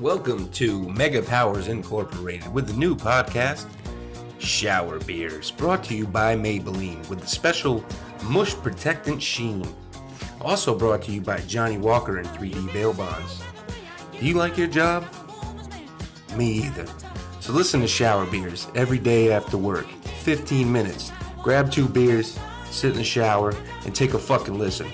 Welcome to Mega Powers Incorporated with the new podcast, Shower Beers, brought to you by Maybelline with the special Mush Protectant Sheen. Also brought to you by Johnnie Walker and 3D Bail Bonds. Do you like your job? Me either. So listen to Shower Beers every day after work. 15 minutes. Grab two beers, sit in the shower, and take a fucking listen.